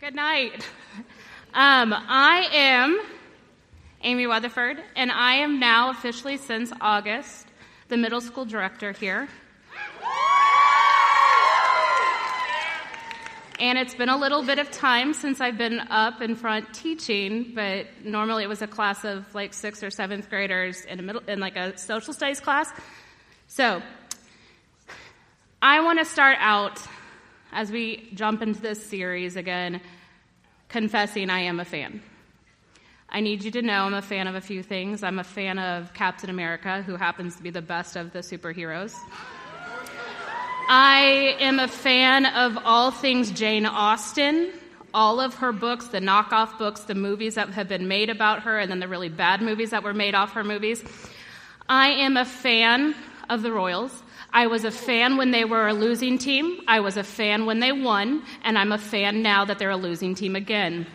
Good night. Um, I am Amy Weatherford, and I am now officially since August the middle school director here. And it's been a little bit of time since I've been up in front teaching, but normally it was a class of like sixth or seventh graders in a middle in like a social studies class. So I want to start out as we jump into this series again, confessing I am a fan. I need you to know I'm a fan of a few things. I'm a fan of Captain America, who happens to be the best of the superheroes. I am a fan of all things Jane Austen, all of her books, the knockoff books, the movies that have been made about her, and then the really bad movies that were made off her movies. I am a fan of the Royals. I was a fan when they were a losing team. I was a fan when they won, and I'm a fan now that they're a losing team again.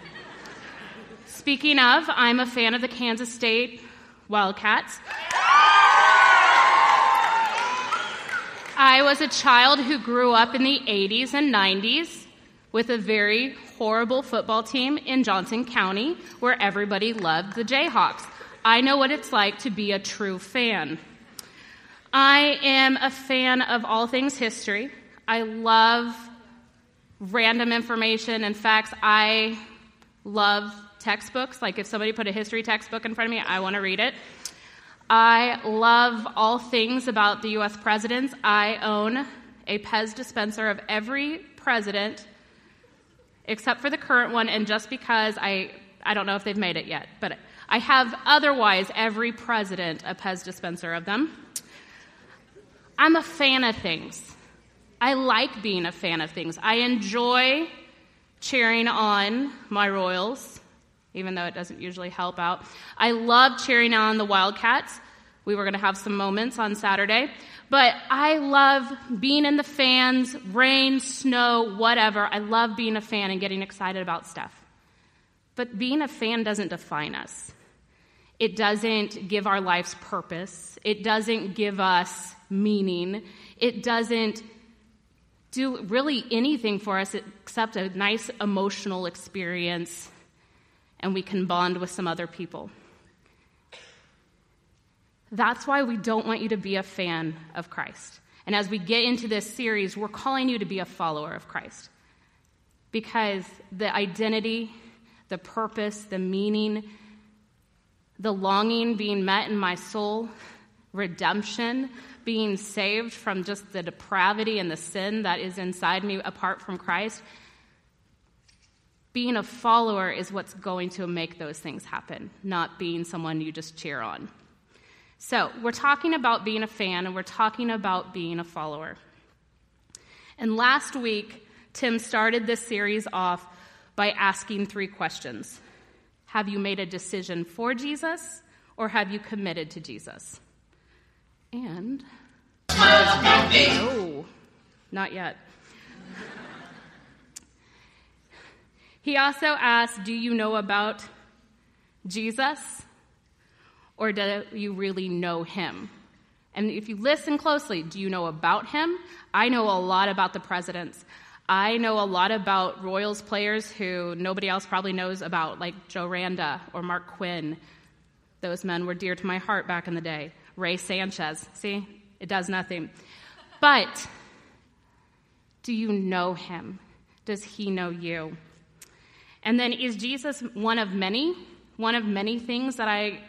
Speaking of, I'm a fan of the Kansas State Wildcats. I was a child who grew up in the 80s and 90s with a very horrible football team in Johnson County where everybody loved the Jayhawks. I know what it's like to be a true fan. I am a fan of all things history. I love random information and facts. I love textbooks. Like if somebody put a history textbook in front of me, I want to read it. I love all things about the US presidents. I own a Pez dispenser of every president except for the current one, and just because I, I don't know if they've made it yet, but I have otherwise every president a Pez dispenser of them. I'm a fan of things. I like being a fan of things. I enjoy cheering on my Royals even though it doesn't usually help out. I love cheering on the Wildcats. We were going to have some moments on Saturday. But I love being in the fans, rain, snow, whatever. I love being a fan and getting excited about stuff. But being a fan doesn't define us. It doesn't give our lives purpose. It doesn't give us meaning. It doesn't do really anything for us except a nice emotional experience and we can bond with some other people. That's why we don't want you to be a fan of Christ. And as we get into this series, we're calling you to be a follower of Christ. Because the identity, the purpose, the meaning, the longing being met in my soul, redemption, being saved from just the depravity and the sin that is inside me apart from Christ, being a follower is what's going to make those things happen, not being someone you just cheer on. So, we're talking about being a fan and we're talking about being a follower. And last week, Tim started this series off by asking three questions Have you made a decision for Jesus or have you committed to Jesus? And. No, not yet. He also asked, Do you know about Jesus? Or do you really know him? And if you listen closely, do you know about him? I know a lot about the presidents. I know a lot about Royals players who nobody else probably knows about, like Joe Randa or Mark Quinn. Those men were dear to my heart back in the day. Rey Sanchez. See, it does nothing. But do you know him? Does he know you? And then, is Jesus one of many? One of many things that I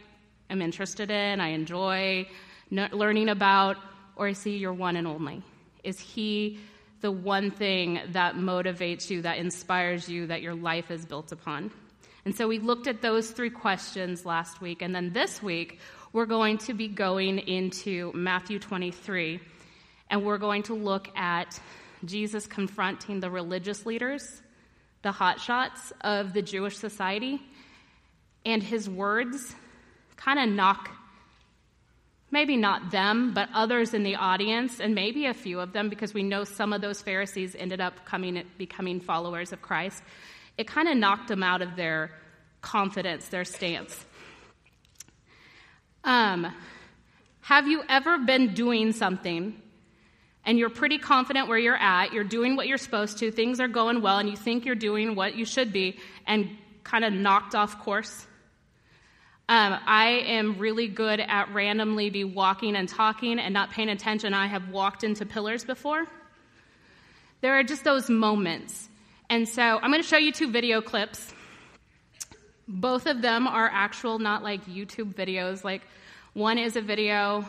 am interested in, I enjoy learning about, or is he your one and only? Is he the one thing that motivates you, that inspires you, that your life is built upon? And so we looked at those three questions last week. And then this week, we're going to be going into Matthew 23. And we're going to look at Jesus confronting the religious leaders the hotshots of the Jewish society, and his words kind of knock maybe not them, but others in the audience, and maybe a few of them, because we know some of those Pharisees ended up coming, becoming followers of Christ. It kind of knocked them out of their confidence, their stance. Um, have you ever been doing something and you're pretty confident where you're at, you're doing what you're supposed to, things are going well, and you think you're doing what you should be, and kind of knocked off course. Um, I am really good at randomly be walking and talking and not paying attention. I have walked into pillars before. There are just those moments. And so I'm going to show you two video clips. Both of them are actual, not like YouTube videos. Like one is a video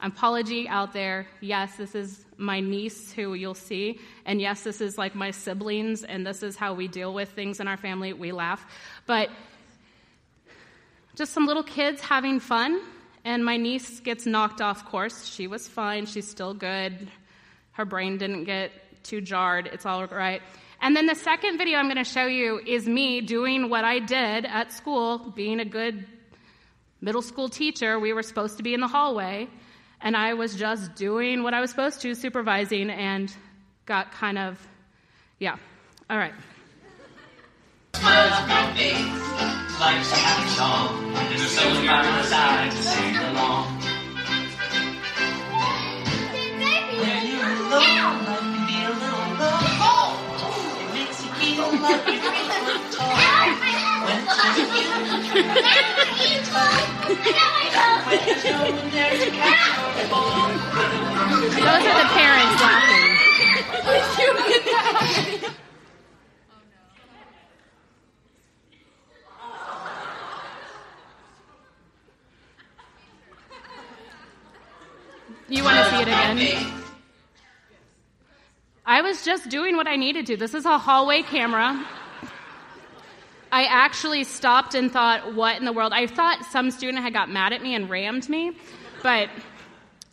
apology out there. Yes, this is my niece who you'll see. And yes, this is like my siblings, and this is how we deal with things in our family. We laugh. But just some little kids having fun. And my niece gets knocked off course. She was fine. She's still good. Her brain didn't get too jarred. It's all right. And then the second video I'm going to show you is me doing what I did at school, being a good middle school teacher. We were supposed to be in the hallway and I was just doing what I was supposed to, supervising, and got kind of, yeah. All right. a happy song. There's my side to sing along. Those are the parents laughing. You want to see it again? I was just doing what I needed to. This is a hallway camera. I actually stopped and thought, what in the world? I thought some student had got mad at me and rammed me, but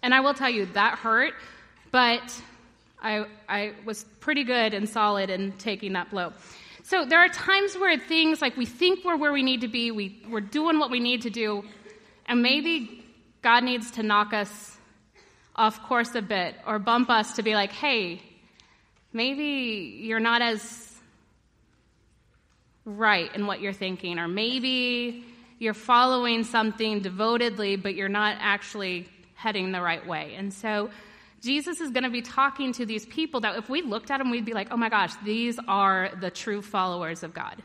and I will tell you, that hurt, but I, I was pretty good and solid in taking that blow. So there are times where things like we think we're where we need to be, we, we're doing what we need to do, and maybe God needs to knock us off course a bit or bump us to be like, hey, maybe you're not as right in what you're thinking, or maybe you're following something devotedly, but you're not actually heading the right way. And so Jesus is going to be talking to these people that if we looked at them, we'd be like, oh my gosh, these are the true followers of God.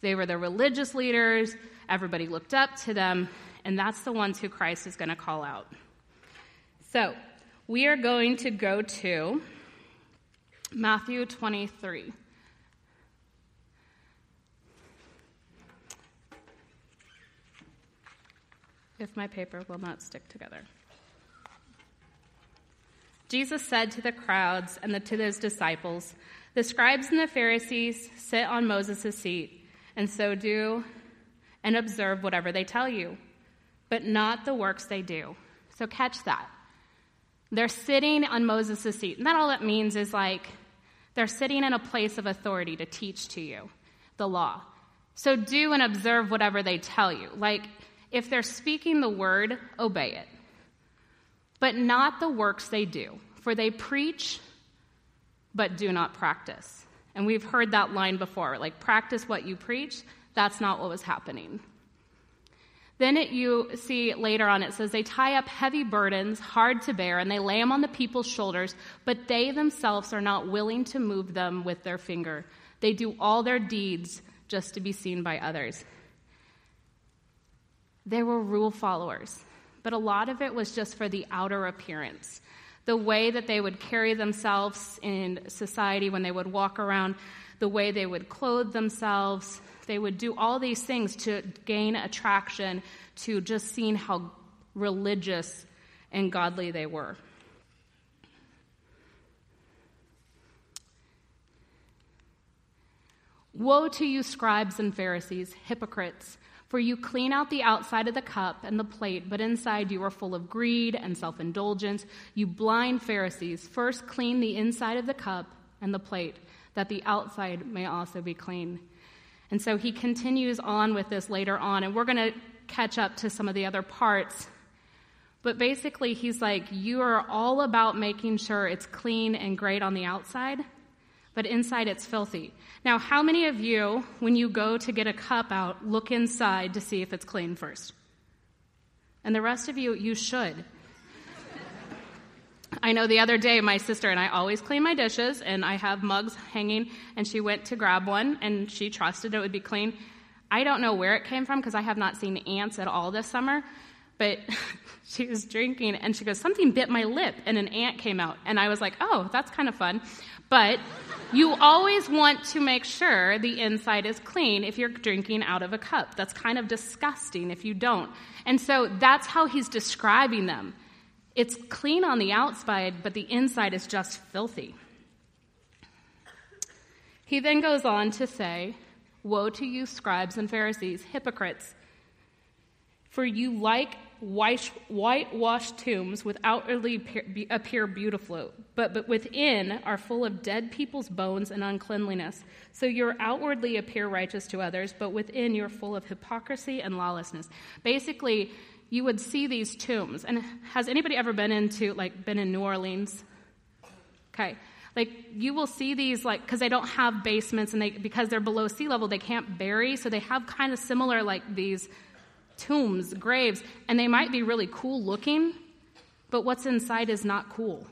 They were the religious leaders, everybody looked up to them, and that's the ones who Christ is going to call out. So we are going to go to Matthew 23. If my paper will not stick together. Jesus said to the crowds and the, to those disciples, The scribes and the Pharisees sit on Moses' seat, and so do and observe whatever they tell you, but not the works they do. So catch that. They're sitting on Moses' seat. And that all that means is like they're sitting in a place of authority to teach to you the law. So do and observe whatever they tell you. Like if they're speaking the word, obey it. But not the works they do, for they preach, but do not practice. And we've heard that line before like, practice what you preach. That's not what was happening. Then it, you see later on, it says they tie up heavy burdens, hard to bear, and they lay them on the people's shoulders, but they themselves are not willing to move them with their finger. They do all their deeds just to be seen by others. They were rule followers, but a lot of it was just for the outer appearance. The way that they would carry themselves in society when they would walk around, the way they would clothe themselves, they would do all these things to gain attraction to just seeing how religious and godly they were. Woe to you, scribes and Pharisees, hypocrites! For you clean out the outside of the cup and the plate, but inside you are full of greed and self indulgence. You blind Pharisees, first clean the inside of the cup and the plate, that the outside may also be clean. And so he continues on with this later on, and we're going to catch up to some of the other parts. But basically, he's like, You are all about making sure it's clean and great on the outside, but inside it's filthy. Now, how many of you, when you go to get a cup out, look inside to see if it's clean first? And the rest of you, you should. I know the other day my sister and I always clean my dishes, and I have mugs hanging, and she went to grab one, and she trusted it would be clean. I don't know where it came from because I have not seen ants at all this summer, but she was drinking, and she goes, Something bit my lip, and an ant came out. And I was like, Oh, that's kind of fun. But you always want to make sure the inside is clean if you're drinking out of a cup. That's kind of disgusting if you don't. And so that's how he's describing them. It's clean on the outside, but the inside is just filthy. He then goes on to say, Woe to you, scribes and Pharisees, hypocrites! For you like whitewashed tombs with outwardly appear beautiful, but, but within are full of dead people's bones and uncleanliness. So you outwardly appear righteous to others, but within you're full of hypocrisy and lawlessness. Basically, you would see these tombs. And has anybody ever been into, like, been in New Orleans? Okay. Like, you will see these, like, because they don't have basements and they, because they're below sea level, they can't bury. So they have kind of similar, like, these tombs, graves, and they might be really cool looking, but what's inside is not cool.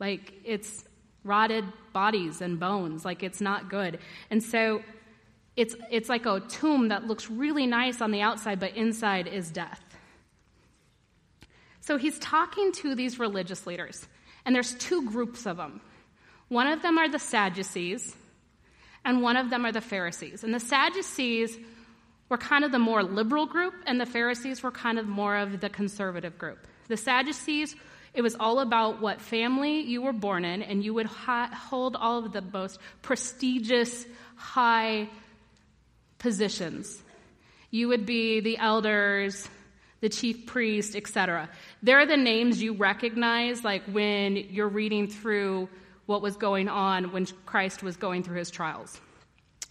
Like, it's rotted bodies and bones. Like, it's not good. And so, it's, it's like a tomb that looks really nice on the outside, but inside is death. So he's talking to these religious leaders, and there's two groups of them. One of them are the Sadducees, and one of them are the Pharisees. And the Sadducees were kind of the more liberal group, and the Pharisees were kind of more of the conservative group. The Sadducees, it was all about what family you were born in, and you would ha- hold all of the most prestigious, high positions. You would be the elders, the chief priest, etc. They're the names you recognize, like when you're reading through what was going on when Christ was going through his trials.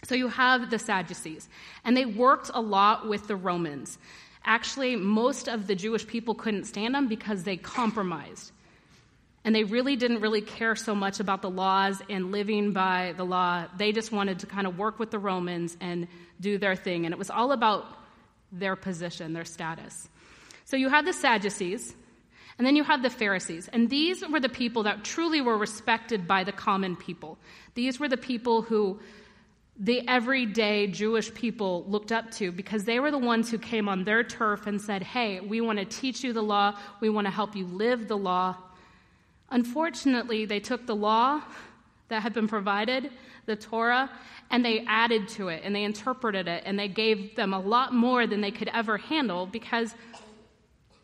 So you have the Sadducees, and they worked a lot with the Romans. Actually, most of the Jewish people couldn't stand them because they compromised. And they really didn't really care so much about the laws and living by the law. They just wanted to kind of work with the Romans and do their thing. And it was all about their position, their status. So you have the Sadducees, and then you have the Pharisees. And these were the people that truly were respected by the common people. These were the people who the everyday Jewish people looked up to because they were the ones who came on their turf and said, Hey, we want to teach you the law, we want to help you live the law. Unfortunately, they took the law that had been provided, the Torah, and they added to it and they interpreted it and they gave them a lot more than they could ever handle because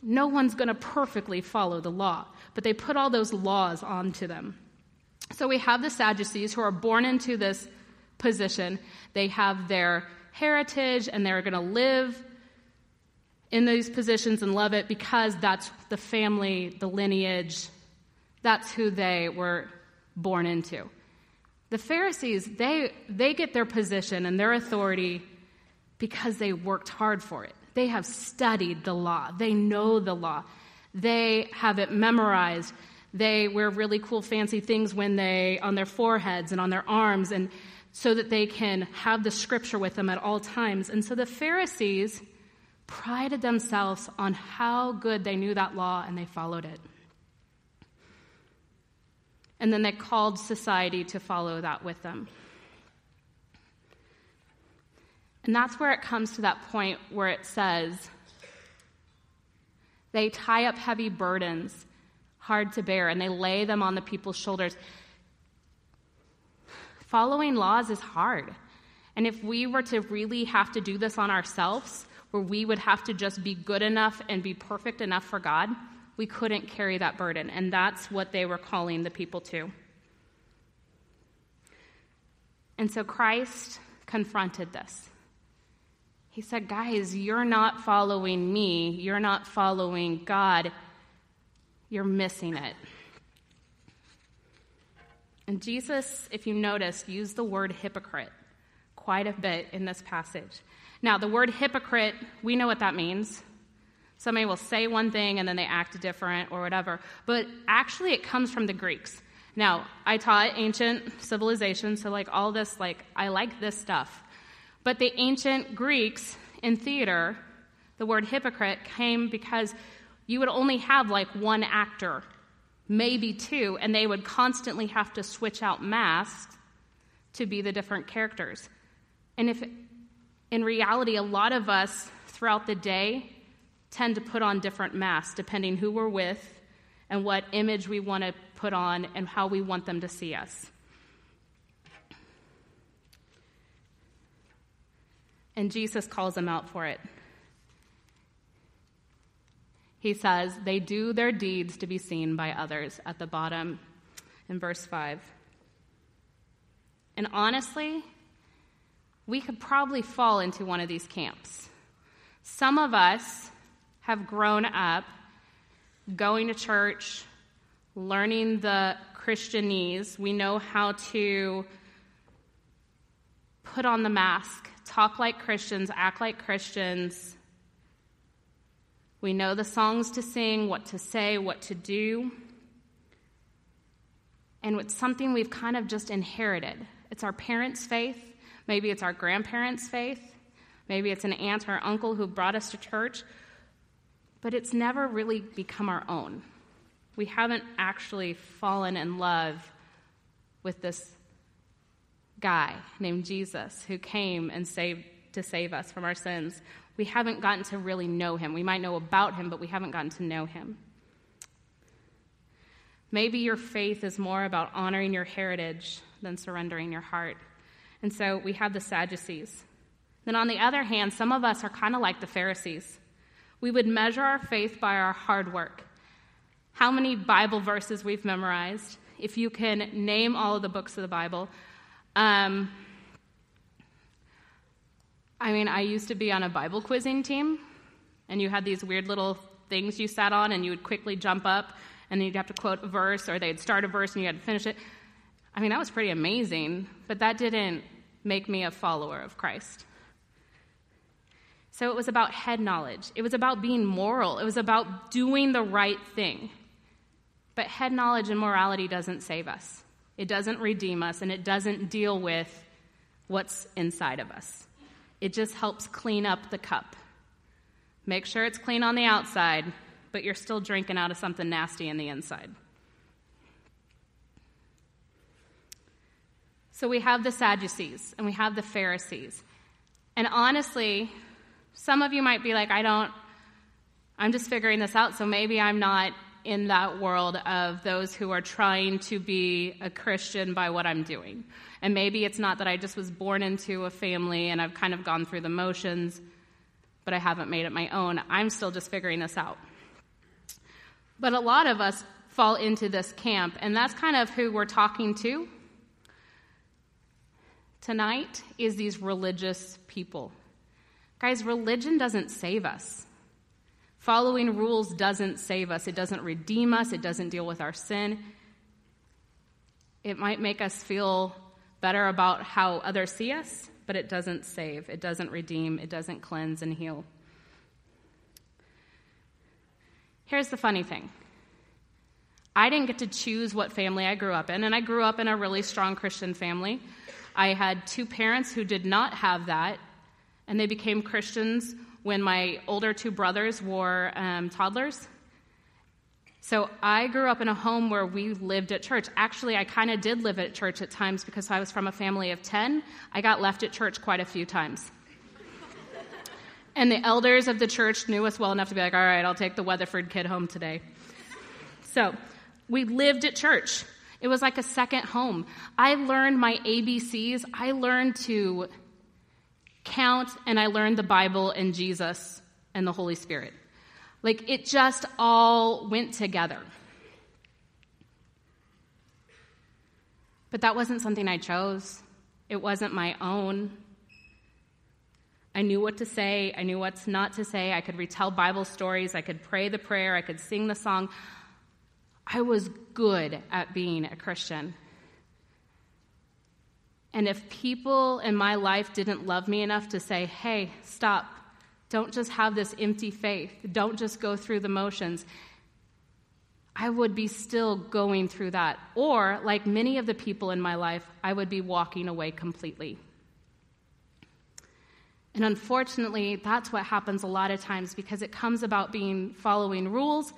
no one's going to perfectly follow the law, but they put all those laws onto them. So we have the Sadducees who are born into this position. They have their heritage and they're going to live in those positions and love it because that's the family, the lineage, that's who they were born into. The Pharisees, they, they get their position and their authority because they worked hard for it. They have studied the law, they know the law, they have it memorized. They wear really cool, fancy things when they on their foreheads and on their arms, and so that they can have the scripture with them at all times. And so the Pharisees prided themselves on how good they knew that law and they followed it. And then they called society to follow that with them. And that's where it comes to that point where it says, they tie up heavy burdens, hard to bear, and they lay them on the people's shoulders. Following laws is hard. And if we were to really have to do this on ourselves, where we would have to just be good enough and be perfect enough for God, we couldn't carry that burden. And that's what they were calling the people to. And so Christ confronted this. He said, Guys, you're not following me. You're not following God. You're missing it. And Jesus, if you notice, used the word hypocrite quite a bit in this passage. Now, the word hypocrite, we know what that means. Somebody will say one thing and then they act different or whatever. But actually, it comes from the Greeks. Now, I taught ancient civilization, so like all this, like, I like this stuff. But the ancient Greeks in theater, the word hypocrite came because you would only have like one actor maybe two, and they would constantly have to switch out masks to be the different characters. And if in reality, a lot of us throughout the day tend to put on different masks depending who we're with and what image we want to put on and how we want them to see us. And Jesus calls them out for it. He says, They do their deeds to be seen by others at the bottom in verse 5. And honestly, we could probably fall into one of these camps. Some of us have grown up going to church, learning the Christianese. We know how to put on the mask, talk like Christians, act like Christians. We know the songs to sing, what to say, what to do. And it's something we've kind of just inherited. It's our parents' faith, maybe it's our grandparents' faith, maybe it's an aunt or uncle who brought us to church, but it's never really become our own. We haven't actually fallen in love with this guy named Jesus who came and saved to save us from our sins. We haven't gotten to really know him. We might know about him, but we haven't gotten to know him. Maybe your faith is more about honoring your heritage than surrendering your heart. And so we have the Sadducees. Then, on the other hand, some of us are kind of like the Pharisees. We would measure our faith by our hard work. How many Bible verses we've memorized? If you can name all of the books of the Bible. Um, I mean, I used to be on a Bible quizzing team, and you had these weird little things you sat on, and you would quickly jump up, and you'd have to quote a verse, or they'd start a verse and you had to finish it. I mean, that was pretty amazing, but that didn't make me a follower of Christ. So it was about head knowledge. It was about being moral. It was about doing the right thing. But head knowledge and morality doesn't save us, it doesn't redeem us, and it doesn't deal with what's inside of us. It just helps clean up the cup. Make sure it's clean on the outside, but you're still drinking out of something nasty in the inside. So we have the Sadducees and we have the Pharisees. And honestly, some of you might be like, I don't, I'm just figuring this out, so maybe I'm not in that world of those who are trying to be a Christian by what I'm doing. And maybe it's not that I just was born into a family and I've kind of gone through the motions, but I haven't made it my own. I'm still just figuring this out. But a lot of us fall into this camp, and that's kind of who we're talking to tonight is these religious people. Guys, religion doesn't save us. Following rules doesn't save us. It doesn't redeem us. It doesn't deal with our sin. It might make us feel better about how others see us, but it doesn't save, it doesn't redeem, it doesn't cleanse and heal. Here's the funny thing I didn't get to choose what family I grew up in, and I grew up in a really strong Christian family. I had two parents who did not have that, and they became Christians when my older two brothers were um, toddlers. So I grew up in a home where we lived at church. Actually, I kind of did live at church at times because I was from a family of 10. I got left at church quite a few times. and the elders of the church knew us well enough to be like, all right, I'll take the Weatherford kid home today. So we lived at church. It was like a second home. I learned my ABCs. I learned to count, and I learned the Bible and Jesus and the Holy Spirit. Like it just all went together. But that wasn't something I chose, it wasn't my own. I knew what to say, I knew what's not to say. I could retell Bible stories, I could pray the prayer, I could sing the song. I was good at being a Christian. And if people in my life didn't love me enough to say, hey, stop, don't just have this empty faith. Don't just go through the motions. I would be still going through that. Or, like many of the people in my life, I would be walking away completely. And unfortunately, that's what happens a lot of times because it comes about being following rules,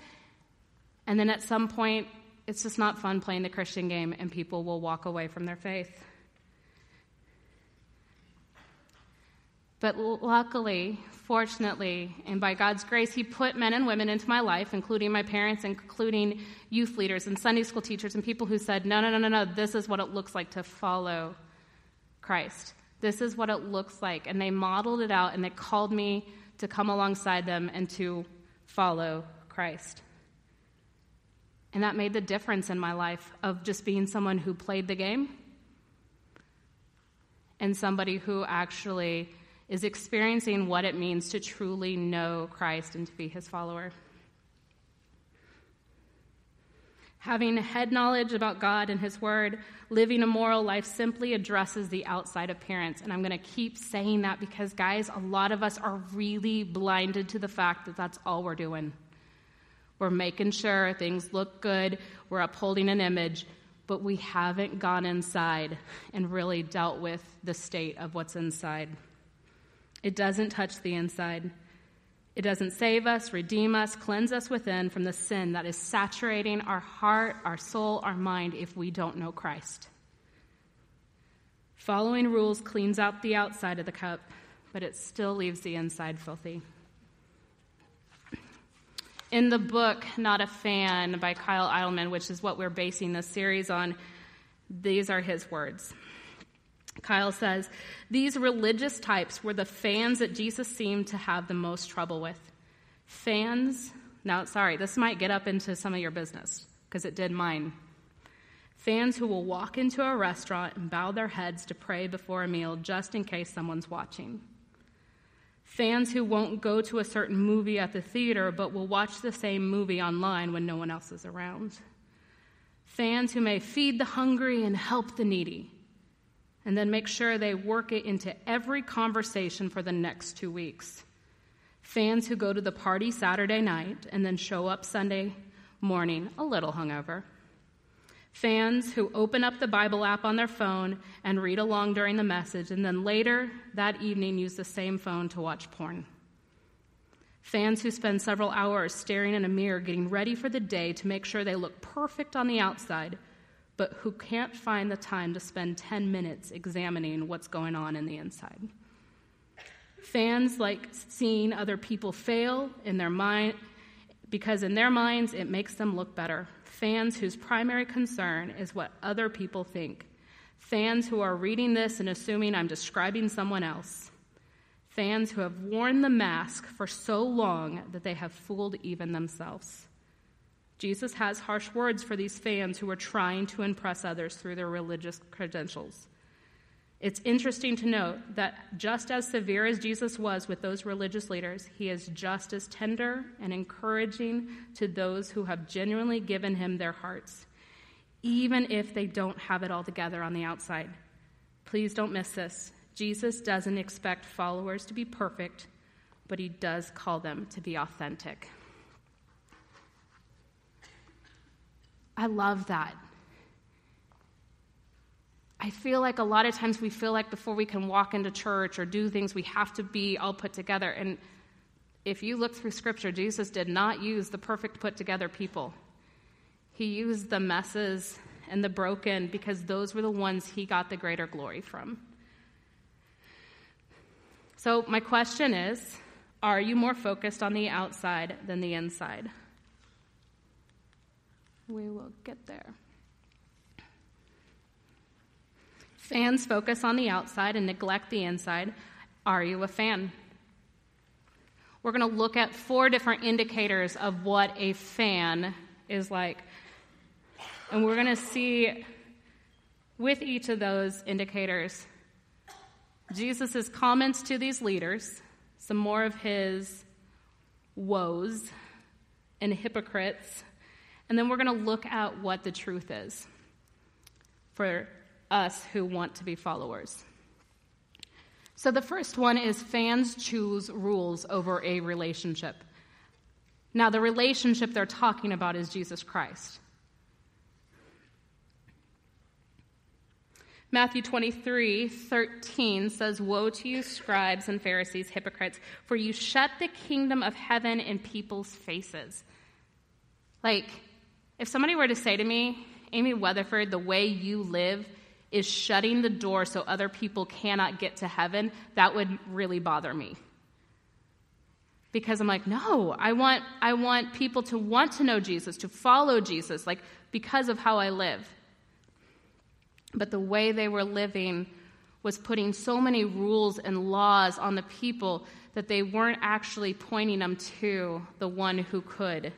and then at some point, it's just not fun playing the Christian game, and people will walk away from their faith. But luckily, fortunately, and by God's grace, He put men and women into my life, including my parents, including youth leaders and Sunday school teachers, and people who said, No, no, no, no, no, this is what it looks like to follow Christ. This is what it looks like. And they modeled it out, and they called me to come alongside them and to follow Christ. And that made the difference in my life of just being someone who played the game and somebody who actually is experiencing what it means to truly know Christ and to be his follower. Having head knowledge about God and His Word, living a moral life simply addresses the outside appearance. And I'm going to keep saying that because, guys, a lot of us are really blinded to the fact that that's all we're doing. We're making sure things look good, we're upholding an image, but we haven't gone inside and really dealt with the state of what's inside. It doesn't touch the inside. It doesn't save us, redeem us, cleanse us within from the sin that is saturating our heart, our soul, our mind if we don't know Christ. Following rules cleans out the outside of the cup, but it still leaves the inside filthy. In the book Not a Fan by Kyle Idleman, which is what we're basing this series on, these are his words. Kyle says, These religious types were the fans that Jesus seemed to have the most trouble with. Fans, now, sorry, this might get up into some of your business, because it did mine. Fans who will walk into a restaurant and bow their heads to pray before a meal just in case someone's watching. Fans who won't go to a certain movie at the theater but will watch the same movie online when no one else is around. Fans who may feed the hungry and help the needy and then make sure they work it into every conversation for the next two weeks. Fans who go to the party Saturday night and then show up Sunday morning a little hungover. Fans who open up the Bible app on their phone and read along during the message, and then later that evening use the same phone to watch porn. Fans who spend several hours staring in a mirror getting ready for the day to make sure they look perfect on the outside, but who can't find the time to spend 10 minutes examining what's going on in the inside. Fans like seeing other people fail in their mind because in their minds it makes them look better. Fans whose primary concern is what other people think. Fans who are reading this and assuming I'm describing someone else. Fans who have worn the mask for so long that they have fooled even themselves. Jesus has harsh words for these fans who are trying to impress others through their religious credentials. It's interesting to note that just as severe as Jesus was with those religious leaders, he is just as tender and encouraging to those who have genuinely given him their hearts, even if they don't have it all together on the outside. Please don't miss this. Jesus doesn't expect followers to be perfect, but he does call them to be authentic. I love that. I feel like a lot of times we feel like before we can walk into church or do things, we have to be all put together. And if you look through Scripture, Jesus did not use the perfect put together people. He used the messes and the broken because those were the ones he got the greater glory from. So, my question is Are you more focused on the outside than the inside? We will get there. Fans focus on the outside and neglect the inside. Are you a fan? We're going to look at four different indicators of what a fan is like. And we're going to see with each of those indicators Jesus' comments to these leaders, some more of his woes and hypocrites and then we're going to look at what the truth is for us who want to be followers. So the first one is fans choose rules over a relationship. Now, the relationship they're talking about is Jesus Christ. Matthew 23, 13 says, Woe to you, scribes and Pharisees, hypocrites, for you shut the kingdom of heaven in people's faces. Like, If somebody were to say to me, Amy Weatherford, the way you live is shutting the door so other people cannot get to heaven, that would really bother me. Because I'm like, no, I want, I want people to want to know Jesus, to follow Jesus, like because of how I live. But the way they were living was putting so many rules and laws on the people that they weren't actually pointing them to the one who could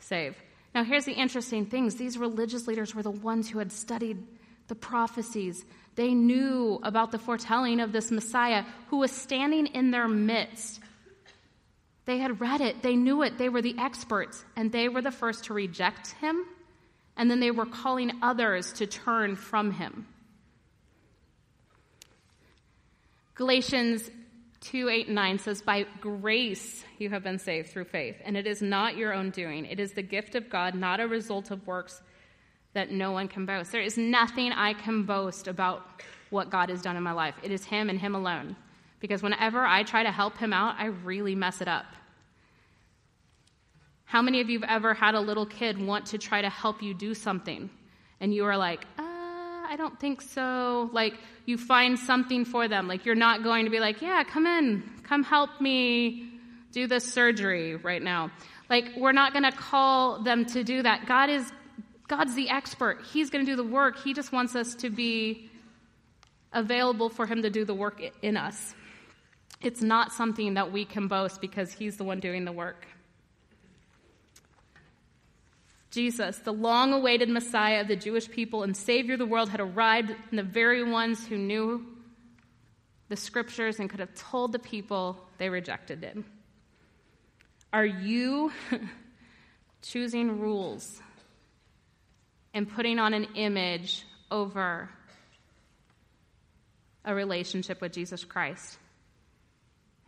save. Now, here's the interesting things these religious leaders were the ones who had studied the prophecies. They knew about the foretelling of this Messiah who was standing in their midst. They had read it, they knew it, they were the experts, and they were the first to reject him, and then they were calling others to turn from him. Galatians 2 8 and 9 says, By grace you have been saved through faith, and it is not your own doing. It is the gift of God, not a result of works that no one can boast. There is nothing I can boast about what God has done in my life. It is Him and Him alone. Because whenever I try to help Him out, I really mess it up. How many of you have ever had a little kid want to try to help you do something? And you are like, uh, I don't think so. Like, you find something for them. Like, you're not going to be like, yeah, come in, come help me do this surgery right now. Like, we're not going to call them to do that. God is, God's the expert. He's going to do the work. He just wants us to be available for Him to do the work in us. It's not something that we can boast because He's the one doing the work. Jesus, the long awaited Messiah of the Jewish people and Savior of the world, had arrived, and the very ones who knew the scriptures and could have told the people they rejected him. Are you choosing rules and putting on an image over a relationship with Jesus Christ?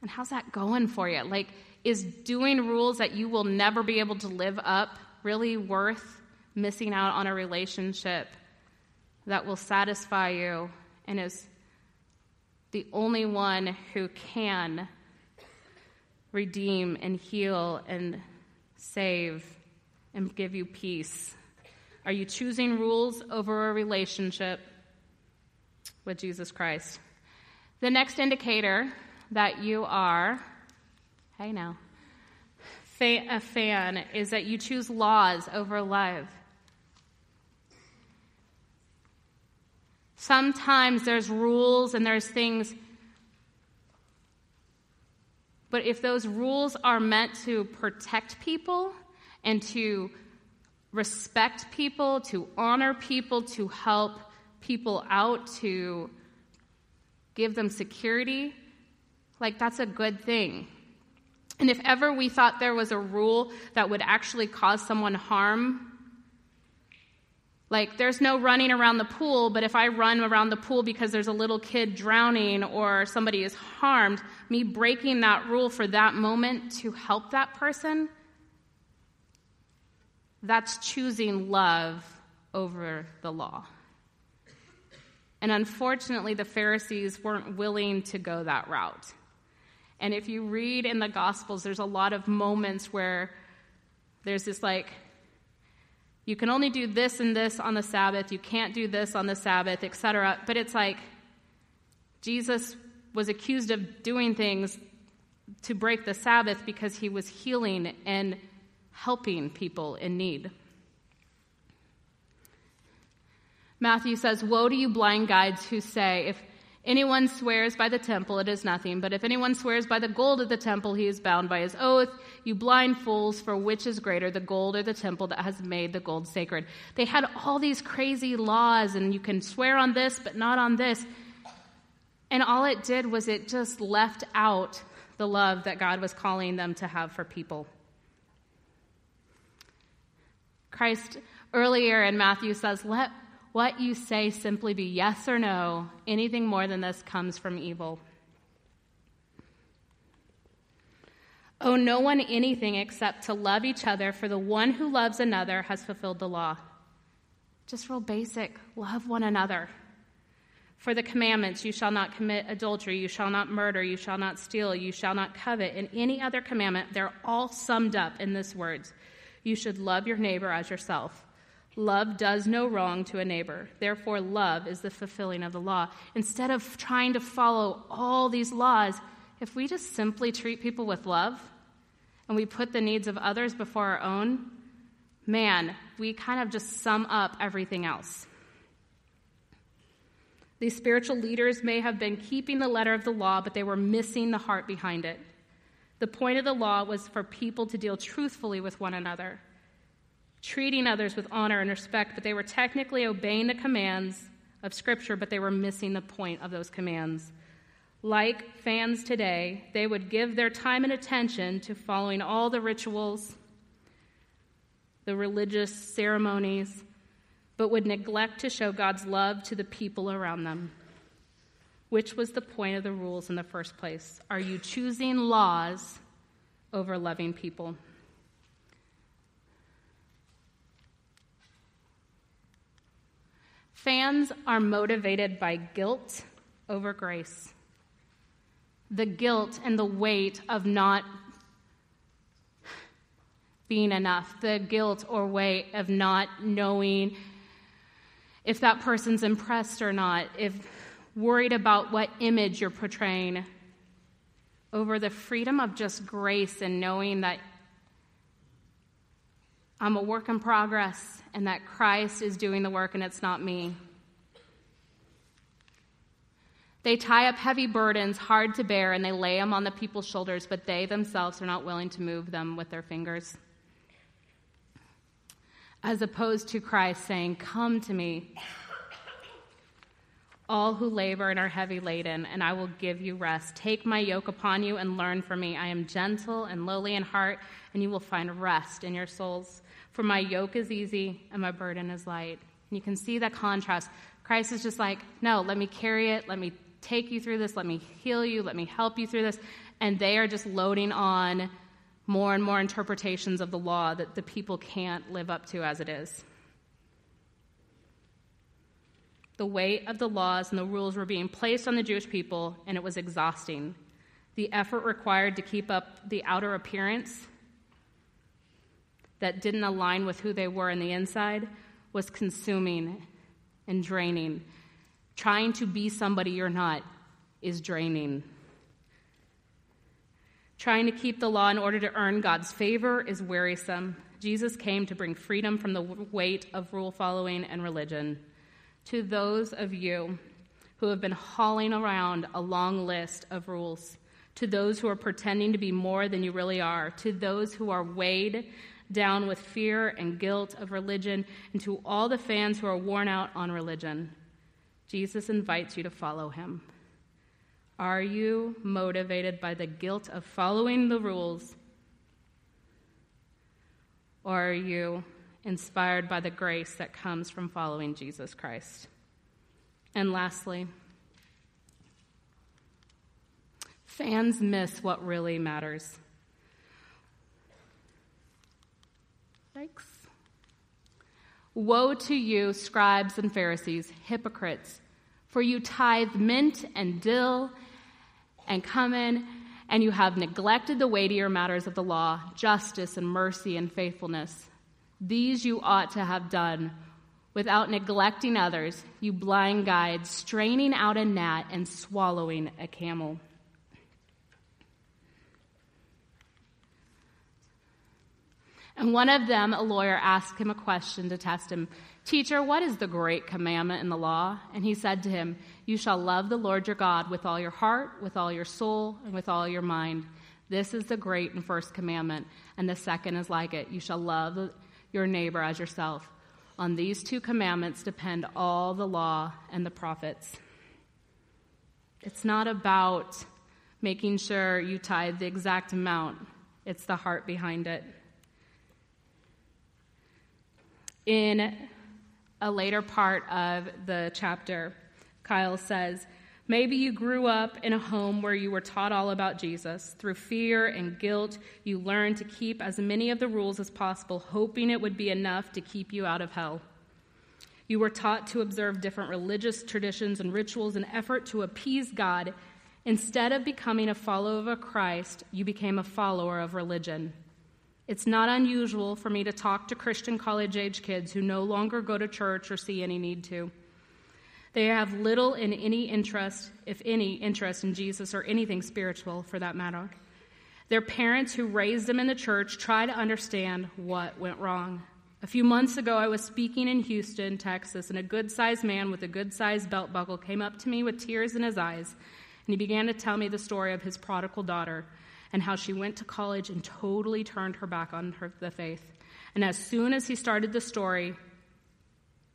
And how's that going for you? Like, is doing rules that you will never be able to live up really worth missing out on a relationship that will satisfy you and is the only one who can redeem and heal and save and give you peace? Are you choosing rules over a relationship with Jesus Christ? The next indicator that you are, hey now, a fan is that you choose laws over love. Sometimes there's rules and there's things, but if those rules are meant to protect people and to respect people, to honor people, to help people out, to give them security, like that's a good thing. And if ever we thought there was a rule that would actually cause someone harm, like there's no running around the pool, but if I run around the pool because there's a little kid drowning or somebody is harmed, me breaking that rule for that moment to help that person, that's choosing love over the law. And unfortunately, the Pharisees weren't willing to go that route. And if you read in the Gospels, there's a lot of moments where there's this like, you can only do this and this on the Sabbath, you can't do this on the Sabbath, etc. But it's like Jesus was accused of doing things to break the Sabbath because he was healing and helping people in need. Matthew says, Woe to you, blind guides, who say, If Anyone swears by the temple, it is nothing. But if anyone swears by the gold of the temple, he is bound by his oath. You blind fools, for which is greater, the gold or the temple that has made the gold sacred? They had all these crazy laws, and you can swear on this, but not on this. And all it did was it just left out the love that God was calling them to have for people. Christ earlier in Matthew says, Let what you say simply be yes or no. Anything more than this comes from evil. Owe no one anything except to love each other, for the one who loves another has fulfilled the law. Just real basic love one another. For the commandments, you shall not commit adultery, you shall not murder, you shall not steal, you shall not covet, and any other commandment, they're all summed up in this words You should love your neighbor as yourself. Love does no wrong to a neighbor. Therefore, love is the fulfilling of the law. Instead of trying to follow all these laws, if we just simply treat people with love and we put the needs of others before our own, man, we kind of just sum up everything else. These spiritual leaders may have been keeping the letter of the law, but they were missing the heart behind it. The point of the law was for people to deal truthfully with one another, treating others with honor and respect, but they were technically obeying the commands of Scripture, but they were missing the point of those commands. Like fans today, they would give their time and attention to following all the rituals, the religious ceremonies, but would neglect to show God's love to the people around them. Which was the point of the rules in the first place? Are you choosing laws over loving people? Fans are motivated by guilt over grace. The guilt and the weight of not being enough, the guilt or weight of not knowing if that person's impressed or not, if worried about what image you're portraying, over the freedom of just grace and knowing that I'm a work in progress and that Christ is doing the work and it's not me. They tie up heavy burdens, hard to bear, and they lay them on the people's shoulders, but they themselves are not willing to move them with their fingers as opposed to Christ saying, Come to me, all who labor and are heavy laden, and I will give you rest. Take my yoke upon you and learn from me. I am gentle and lowly in heart, and you will find rest in your souls. For my yoke is easy and my burden is light. And you can see that contrast. Christ is just like, No, let me carry it. Let me take you through this. Let me heal you. Let me help you through this. And they are just loading on more and more interpretations of the law that the people can't live up to as it is. The weight of the laws and the rules were being placed on the Jewish people, and it was exhausting. The effort required to keep up the outer appearance that didn't align with who they were on the inside was consuming and draining. Trying to be somebody you're not is draining. Trying to keep the law in order to earn God's favor is wearisome. Jesus came to bring freedom from the weight of rule following and religion. To those of you who have been hauling around a long list of rules, to those who are pretending to be more than you really are, to those who are weighed down with fear and guilt of religion, and to all the fans who are worn out on religion, Jesus invites you to follow him. Are you motivated by the guilt of following the rules? Or are you inspired by the grace that comes from following Jesus Christ? And lastly, fans miss what really matters. Woe to you, scribes and Pharisees, hypocrites, for you tithe mint and dill and cumin, and you have neglected the weightier matters of the law, justice and mercy and faithfulness. These you ought to have done without neglecting others, you blind guides, straining out a gnat and swallowing a camel. And one of them, a lawyer, asked him a question to test him Teacher, what is the great commandment in the law? And he said to him, You shall love the Lord your God with all your heart, with all your soul, and with all your mind. This is the great and first commandment. And the second is like it You shall love your neighbor as yourself. On these two commandments depend all the law and the prophets. It's not about making sure you tithe the exact amount, it's the heart behind it. In a later part of the chapter, Kyle says, Maybe you grew up in a home where you were taught all about Jesus. Through fear and guilt, you learned to keep as many of the rules as possible, hoping it would be enough to keep you out of hell. You were taught to observe different religious traditions and rituals in effort to appease God. Instead of becoming a follower of Christ, you became a follower of religion. It's not unusual for me to talk to Christian college age kids who no longer go to church or see any need to. They have little in any interest, if any, interest in Jesus or anything spiritual for that matter. Their parents who raised them in the church try to understand what went wrong. A few months ago, I was speaking in Houston, Texas, and a good sized man with a good sized belt buckle came up to me with tears in his eyes, and he began to tell me the story of his prodigal daughter and how she went to college and totally turned her back on her, the faith. And as soon as he started the story,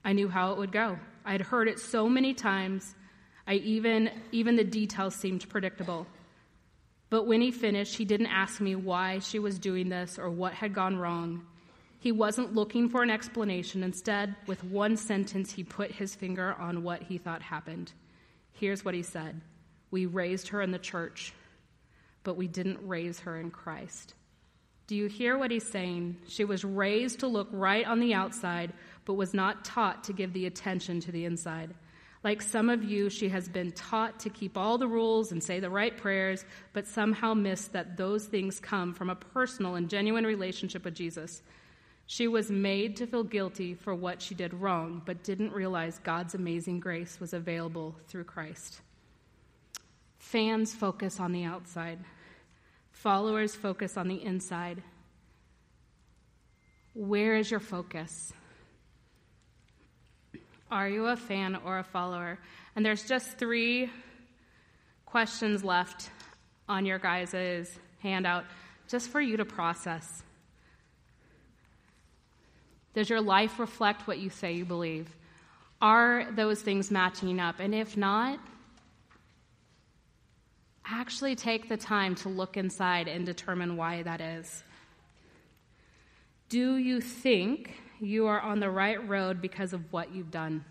I knew how it would go. I had heard it so many times, I even, even the details seemed predictable. But when he finished, he didn't ask me why she was doing this or what had gone wrong. He wasn't looking for an explanation. Instead, with one sentence, he put his finger on what he thought happened. Here's what he said We raised her in the church, but we didn't raise her in Christ. Do you hear what he's saying? She was raised to look right on the outside, but was not taught to give the attention to the inside. Like some of you, she has been taught to keep all the rules and say the right prayers, but somehow missed that those things come from a personal and genuine relationship with Jesus. She was made to feel guilty for what she did wrong, but didn't realize God's amazing grace was available through Christ. Fans focus on the outside, followers focus on the inside. Where is your focus? Are you a fan or a follower? And there's just three questions left on your guys' handout just for you to process. Does your life reflect what you say you believe? Are those things matching up? And if not, actually take the time to look inside and determine why that is. Do you think you are on the right road because of what you've done?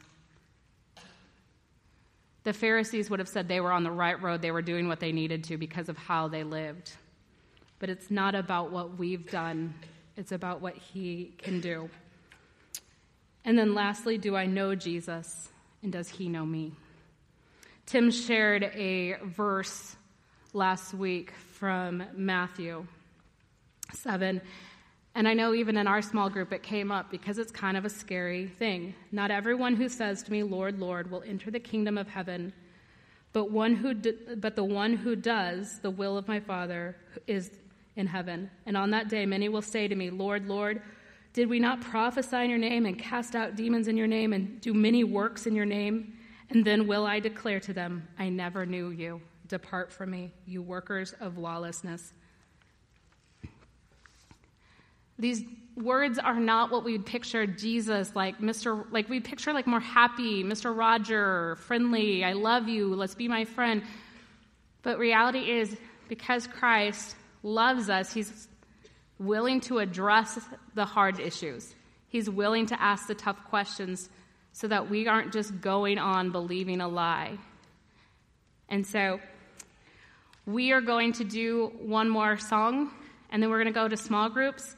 The Pharisees would have said they were on the right road, they were doing what they needed to because of how they lived. But it's not about what we've done, it's about what He can do. And then lastly, do I know Jesus and does he know me? Tim shared a verse last week from Matthew 7. And I know even in our small group it came up because it's kind of a scary thing. Not everyone who says to me, Lord, Lord, will enter the kingdom of heaven, but, one who but the one who does the will of my Father is in heaven. And on that day, many will say to me, Lord, Lord, did we not prophesy in your name and cast out demons in your name and do many works in your name? And then will I declare to them, I never knew you. Depart from me, you workers of lawlessness. These words are not what we'd picture Jesus like Mr. like we picture like more happy, Mr. Roger, friendly, I love you, let's be my friend. But reality is because Christ loves us, he's willing to address the hard issues. He's willing to ask the tough questions so that we aren't just going on believing a lie. And so we are going to do one more song and then we're going to go to small groups.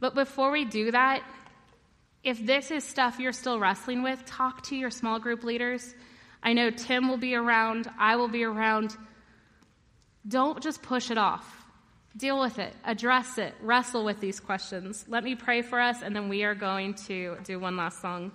But before we do that, if this is stuff you're still wrestling with, talk to your small group leaders. I know Tim will be around, I will be around. Don't just push it off. Deal with it, address it, wrestle with these questions. Let me pray for us, and then we are going to do one last song.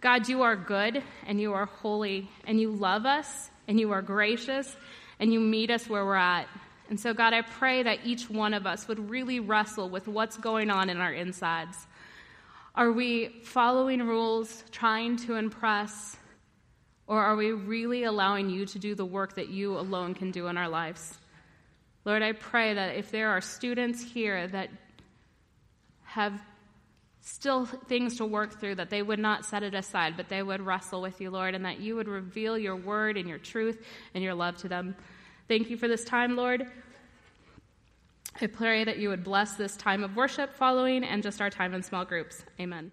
God, you are good and you are holy, and you love us, and you are gracious, and you meet us where we're at. And so, God, I pray that each one of us would really wrestle with what's going on in our insides. Are we following rules, trying to impress, or are we really allowing you to do the work that you alone can do in our lives? Lord, I pray that if there are students here that have still things to work through, that they would not set it aside, but they would wrestle with you, Lord, and that you would reveal your word and your truth and your love to them. Thank you for this time, Lord. I pray that you would bless this time of worship following and just our time in small groups. Amen.